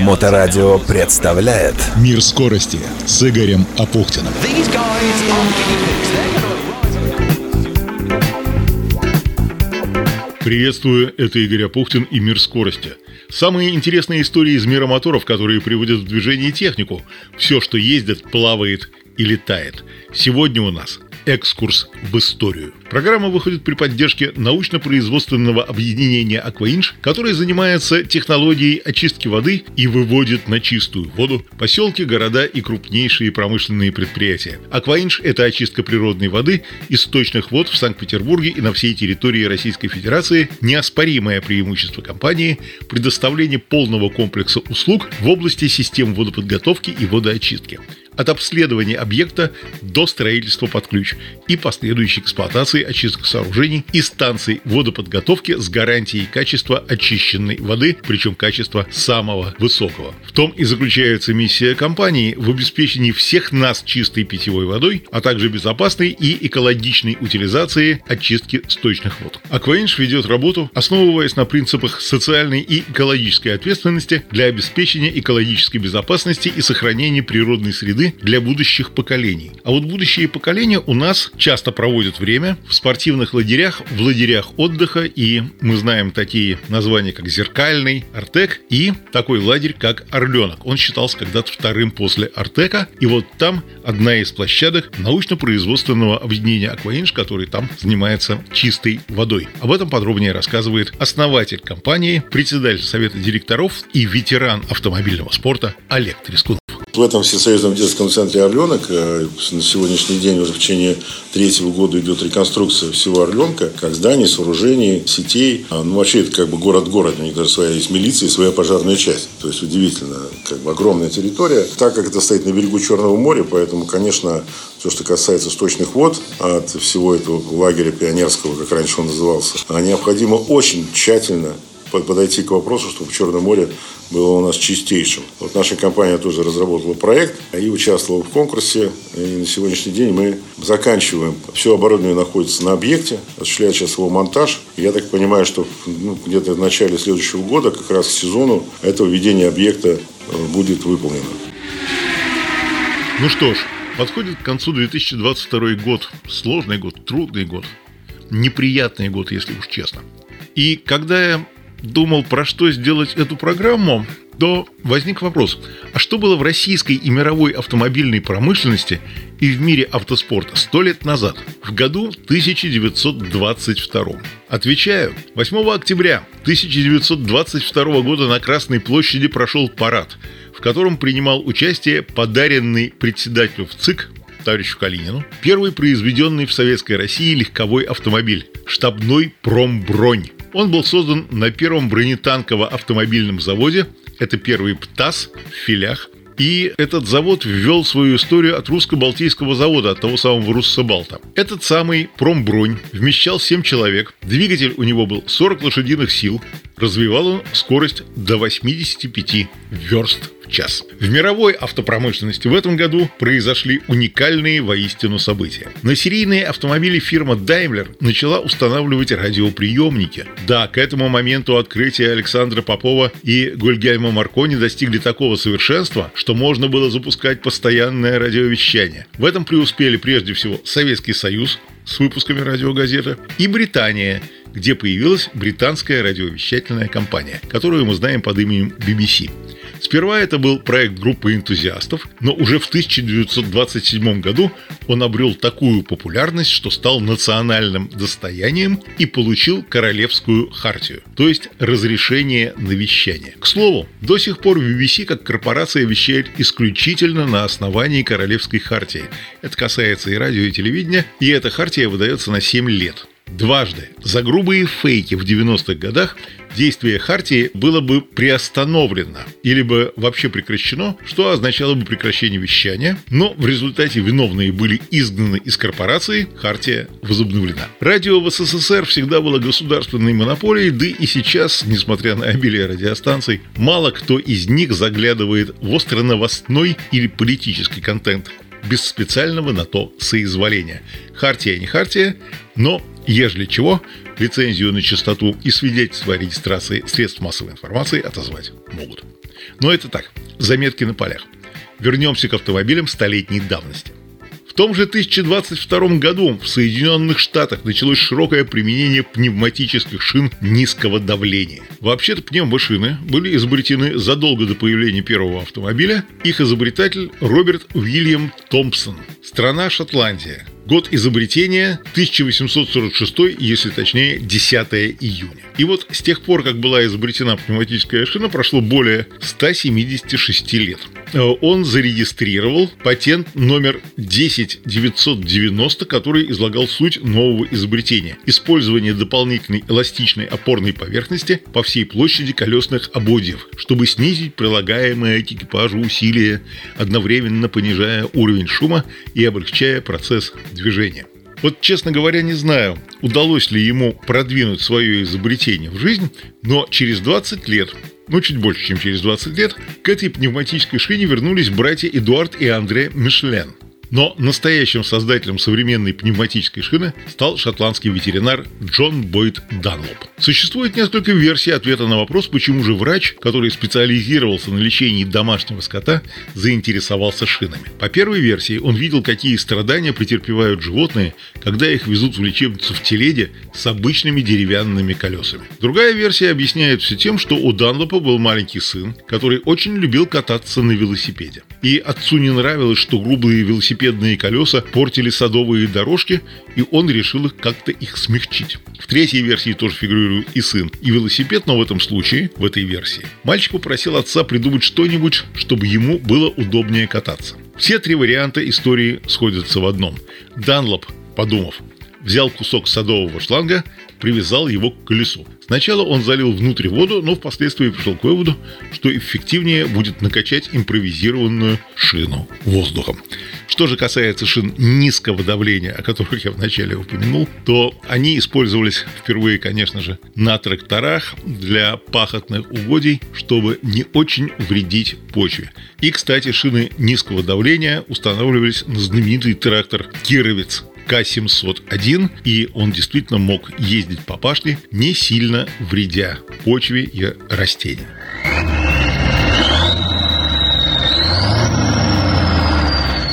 Моторадио представляет Мир скорости с Игорем Апухтиным. Приветствую, это Игорь Апухтин и Мир скорости. Самые интересные истории из мира моторов, которые приводят в движение технику. Все, что ездит, плавает и летает. Сегодня у нас Экскурс в историю. Программа выходит при поддержке научно-производственного объединения «Акваинж», которое занимается технологией очистки воды и выводит на чистую воду поселки, города и крупнейшие промышленные предприятия. «Акваинж» — это очистка природной воды из сточных вод в Санкт-Петербурге и на всей территории Российской Федерации, неоспоримое преимущество компании – предоставление полного комплекса услуг в области систем водоподготовки и водоочистки от обследования объекта до строительства под ключ и последующей эксплуатации очистки сооружений и станций водоподготовки с гарантией качества очищенной воды, причем качества самого высокого. В том и заключается миссия компании в обеспечении всех нас чистой питьевой водой, а также безопасной и экологичной утилизации очистки сточных вод. Акваинж ведет работу, основываясь на принципах социальной и экологической ответственности для обеспечения экологической безопасности и сохранения природной среды для будущих поколений. А вот будущие поколения у нас часто проводят время в спортивных лагерях, в лагерях отдыха, и мы знаем такие названия, как «Зеркальный», «Артек» и такой лагерь, как «Орленок». Он считался когда-то вторым после «Артека», и вот там одна из площадок научно-производственного объединения «Акваинж», который там занимается чистой водой. Об этом подробнее рассказывает основатель компании, председатель совета директоров и ветеран автомобильного спорта Олег Трескунов. В этом всесоюзном детском центре «Орленок» э, на сегодняшний день уже в течение третьего года идет реконструкция всего «Орленка», как зданий, сооружений, сетей. А, ну, вообще, это как бы город-город, у них даже своя есть милиция и своя пожарная часть. То есть, удивительно, как бы огромная территория. Так как это стоит на берегу Черного моря, поэтому, конечно, все, что касается сточных вод от всего этого лагеря пионерского, как раньше он назывался, необходимо очень тщательно подойти к вопросу, чтобы Черное море было у нас чистейшим. Вот наша компания тоже разработала проект и участвовала в конкурсе. И на сегодняшний день мы заканчиваем. Все оборудование находится на объекте, осуществляет сейчас его монтаж. Я так понимаю, что ну, где-то в начале следующего года, как раз к сезону, это введение объекта э, будет выполнено. Ну что ж, подходит к концу 2022 год. Сложный год, трудный год. Неприятный год, если уж честно. И когда я думал, про что сделать эту программу, то возник вопрос, а что было в российской и мировой автомобильной промышленности и в мире автоспорта сто лет назад, в году 1922? Отвечаю, 8 октября 1922 года на Красной площади прошел парад, в котором принимал участие подаренный председателю в ЦИК товарищу Калинину первый произведенный в Советской России легковой автомобиль – штабной промбронь. Он был создан на первом бронетанково-автомобильном заводе. Это первый ПТАС в филях. И этот завод ввел свою историю от русско-балтийского завода, от того самого Руссобалта. Этот самый промбронь вмещал 7 человек, двигатель у него был 40 лошадиных сил, развивал он скорость до 85 верст в час. В мировой автопромышленности в этом году произошли уникальные воистину события. На серийные автомобили фирма Daimler начала устанавливать радиоприемники. Да, к этому моменту открытия Александра Попова и Гольгельма Маркони достигли такого совершенства, что можно было запускать постоянное радиовещание. В этом преуспели прежде всего Советский Союз, с выпусками радиогазеты, и Британия, где появилась британская радиовещательная компания, которую мы знаем под именем BBC. Сперва это был проект группы энтузиастов, но уже в 1927 году он обрел такую популярность, что стал национальным достоянием и получил королевскую хартию, то есть разрешение на вещание. К слову, до сих пор BBC как корпорация вещает исключительно на основании королевской хартии. Это касается и радио, и телевидения, и эта хартия выдается на 7 лет. Дважды за грубые фейки в 90-х годах действие Хартии было бы приостановлено или бы вообще прекращено, что означало бы прекращение вещания, но в результате виновные были изгнаны из корпорации, Хартия возобновлена. Радио в СССР всегда было государственной монополией, да и сейчас, несмотря на обилие радиостанций, мало кто из них заглядывает в остро-новостной или политический контент. Без специального на то соизволения. Хартия не хартия, но, ежели чего, лицензию на частоту и свидетельство о регистрации средств массовой информации отозвать могут. Но это так, заметки на полях. Вернемся к автомобилям столетней давности том же 1022 году в Соединенных Штатах началось широкое применение пневматических шин низкого давления. Вообще-то пневмошины были изобретены задолго до появления первого автомобиля. Их изобретатель Роберт Уильям Томпсон. Страна Шотландия. Год изобретения 1846, если точнее 10 июня. И вот с тех пор, как была изобретена пневматическая шина, прошло более 176 лет. Э, он зарегистрировал патент номер 10990, который излагал суть нового изобретения – использование дополнительной эластичной опорной поверхности по всей площади колесных ободьев, чтобы снизить прилагаемое к экипажу усилие, одновременно понижая уровень шума и облегчая процесс движения. Вот, честно говоря, не знаю, удалось ли ему продвинуть свое изобретение в жизнь, но через 20 лет ну, чуть больше, чем через 20 лет, к этой пневматической шине вернулись братья Эдуард и Андре Мишлен – но настоящим создателем современной пневматической шины стал шотландский ветеринар Джон Бойд Данлоп. Существует несколько версий ответа на вопрос, почему же врач, который специализировался на лечении домашнего скота, заинтересовался шинами. По первой версии, он видел, какие страдания претерпевают животные, когда их везут в лечебницу в теледе с обычными деревянными колесами. Другая версия объясняет все тем, что у Данлопа был маленький сын, который очень любил кататься на велосипеде. И отцу не нравилось, что грубые велосипеды велосипедные колеса портили садовые дорожки, и он решил их как-то их смягчить. В третьей версии тоже фигурирует и сын, и велосипед, но в этом случае, в этой версии, мальчик попросил отца придумать что-нибудь, чтобы ему было удобнее кататься. Все три варианта истории сходятся в одном. Данлоп, подумав, взял кусок садового шланга, привязал его к колесу. Сначала он залил внутрь воду, но впоследствии пришел к выводу, что эффективнее будет накачать импровизированную шину воздухом. Что же касается шин низкого давления, о которых я вначале упомянул, то они использовались впервые, конечно же, на тракторах для пахотных угодий, чтобы не очень вредить почве. И, кстати, шины низкого давления устанавливались на знаменитый трактор «Кировец», к-701, и он действительно мог ездить по пашне, не сильно вредя почве и растениям.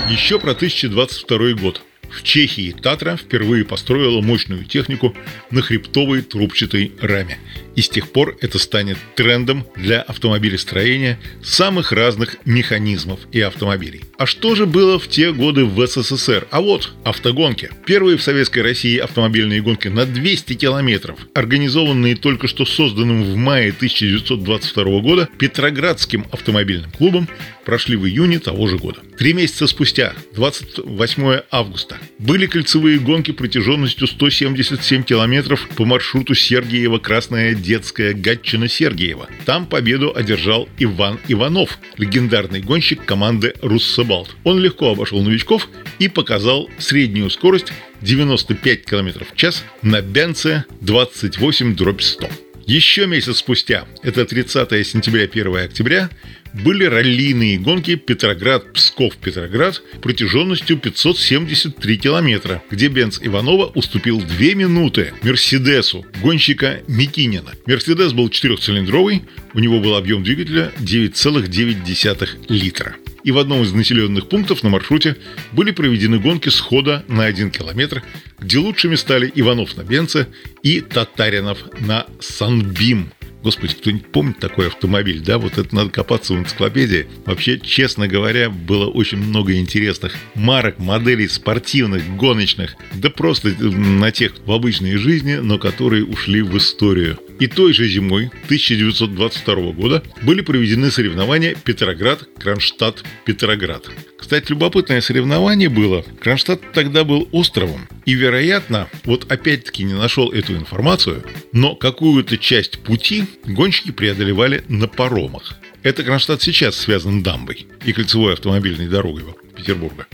Еще про 1022 год. В Чехии Татра впервые построила мощную технику на хребтовой трубчатой раме – и с тех пор это станет трендом для автомобилестроения самых разных механизмов и автомобилей. А что же было в те годы в СССР? А вот автогонки. Первые в Советской России автомобильные гонки на 200 километров, организованные только что созданным в мае 1922 года Петроградским автомобильным клубом, прошли в июне того же года. Три месяца спустя, 28 августа, были кольцевые гонки протяженностью 177 километров по маршруту Сергиева-Красная детская Гатчина Сергиева. Там победу одержал Иван Иванов, легендарный гонщик команды Руссобалт. Он легко обошел новичков и показал среднюю скорость 95 км в час на Бенце 28 дробь 100. Еще месяц спустя, это 30 сентября 1 октября, были раллийные гонки Петроград-Псков-Петроград протяженностью 573 километра, где Бенц Иванова уступил 2 минуты Мерседесу гонщика Микинина. Мерседес был четырехцилиндровый, у него был объем двигателя 9,9 литра и в одном из населенных пунктов на маршруте были проведены гонки схода на 1 километр, где лучшими стали Иванов на Бенце и Татаринов на Санбим. Господи, кто-нибудь помнит такой автомобиль, да? Вот это надо копаться в энциклопедии. Вообще, честно говоря, было очень много интересных марок, моделей спортивных, гоночных, да просто на тех в обычной жизни, но которые ушли в историю. И той же зимой 1922 года были проведены соревнования Петроград-Кронштадт-Петроград. Кстати, любопытное соревнование было. Кронштадт тогда был островом. И, вероятно, вот опять-таки не нашел эту информацию, но какую-то часть пути гонщики преодолевали на паромах. Это Кронштадт сейчас связан дамбой и кольцевой автомобильной дорогой Петербурга.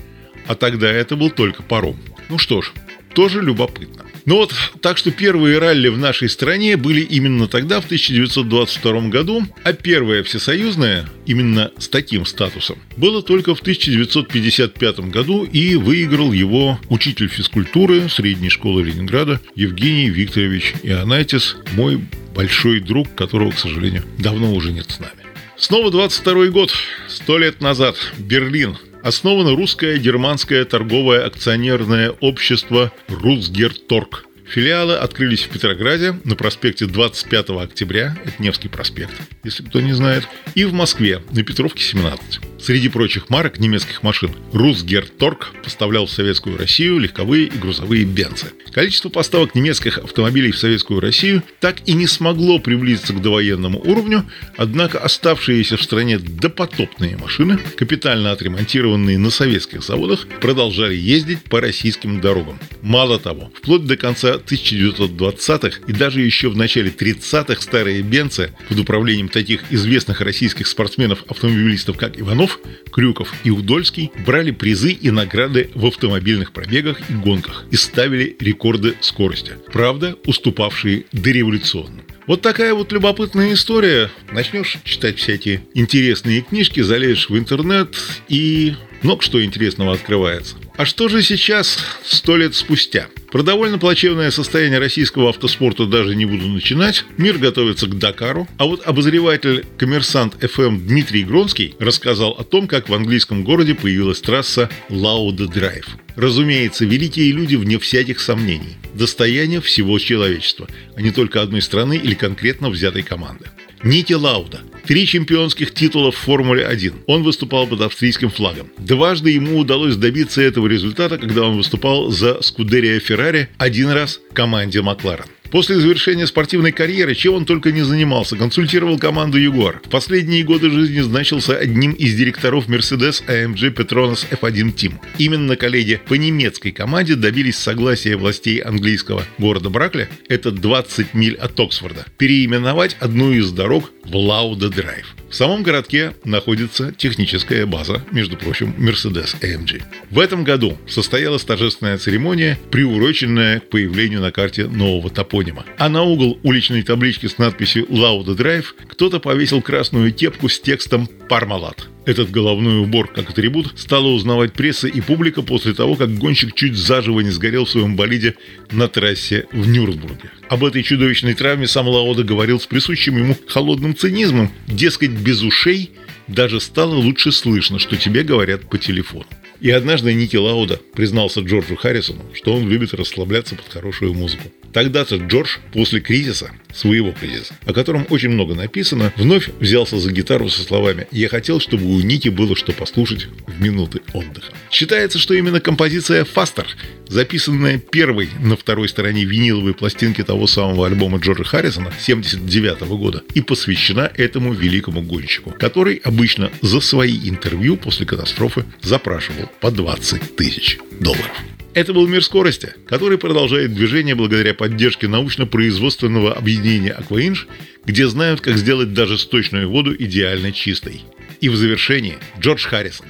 А тогда это был только паром. Ну что ж, тоже любопытно. Ну вот, так что первые ралли в нашей стране были именно тогда, в 1922 году, а первое всесоюзное, именно с таким статусом, было только в 1955 году и выиграл его учитель физкультуры средней школы Ленинграда Евгений Викторович Ионайтис, мой большой друг, которого, к сожалению, давно уже нет с нами. Снова 22 год, сто лет назад, Берлин, основано русское германское торговое акционерное общество «Русгерторг». Филиалы открылись в Петрограде на проспекте 25 октября, это Невский проспект, если кто не знает, и в Москве на Петровке 17. Среди прочих марок немецких машин Русгерторг поставлял в Советскую Россию легковые и грузовые бензы. Количество поставок немецких автомобилей в Советскую Россию так и не смогло приблизиться к довоенному уровню, однако оставшиеся в стране допотопные машины, капитально отремонтированные на советских заводах, продолжали ездить по российским дорогам. Мало того, вплоть до конца 1920-х и даже еще в начале 30-х старые бенцы под управлением таких известных российских спортсменов-автомобилистов, как Иванов, Крюков и Удольский брали призы и награды в автомобильных пробегах и гонках и ставили рекорды скорости, правда, уступавшие дореволюционным. Вот такая вот любопытная история. Начнешь читать всякие интересные книжки, залезешь в интернет и много что интересного открывается. А что же сейчас, сто лет спустя? Про довольно плачевное состояние российского автоспорта даже не буду начинать. Мир готовится к Дакару. А вот обозреватель коммерсант FM Дмитрий Гронский рассказал о том, как в английском городе появилась трасса Лауда Драйв. Разумеется, великие люди вне всяких сомнений. Достояние всего человечества, а не только одной страны или конкретно взятой команды. Нити Лауда. Три чемпионских титула в Формуле-1. Он выступал под австрийским флагом. Дважды ему удалось добиться этого результата, когда он выступал за Скудерия Феррари, один раз команде Макларен. После завершения спортивной карьеры, чем он только не занимался, консультировал команду Ягуар. В последние годы жизни значился одним из директоров Mercedes AMG Petronas F1 Team. Именно коллеги по немецкой команде добились согласия властей английского города Бракля, это 20 миль от Оксфорда, переименовать одну из дорог в Лауда Драйв. В самом городке находится техническая база, между прочим, Mercedes AMG. В этом году состоялась торжественная церемония, приуроченная к появлению на карте нового топонима. А на угол уличной таблички с надписью «Лауда Драйв» кто-то повесил красную кепку с текстом «Пармалат». Этот головной убор, как атрибут, стала узнавать пресса и публика после того, как гонщик чуть заживо не сгорел в своем болиде на трассе в Нюрнбурге. Об этой чудовищной травме сам Лаода говорил с присущим ему холодным цинизмом. Дескать, без ушей даже стало лучше слышно, что тебе говорят по телефону. И однажды Ники Лауда признался Джорджу Харрисону, что он любит расслабляться под хорошую музыку. Тогда-то Джордж после кризиса, своего кризиса, о котором очень много написано, вновь взялся за гитару со словами «Я хотел, чтобы у Ники было что послушать в минуты отдыха». Считается, что именно композиция «Фастер», записанная первой на второй стороне виниловой пластинки того самого альбома Джорджа Харрисона 79 года, и посвящена этому великому гонщику, который обычно за свои интервью после катастрофы запрашивал по 20 тысяч долларов. Это был мир скорости, который продолжает движение благодаря поддержке научно-производственного объединения «Акваинж», где знают, как сделать даже сточную воду идеально чистой. И в завершении Джордж Харрисон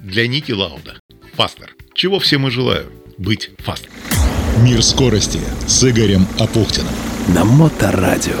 для Ники Лауда. Фастер. Чего всем и желаю. Быть фастер. Мир скорости с Игорем Апухтиным. На Моторадио.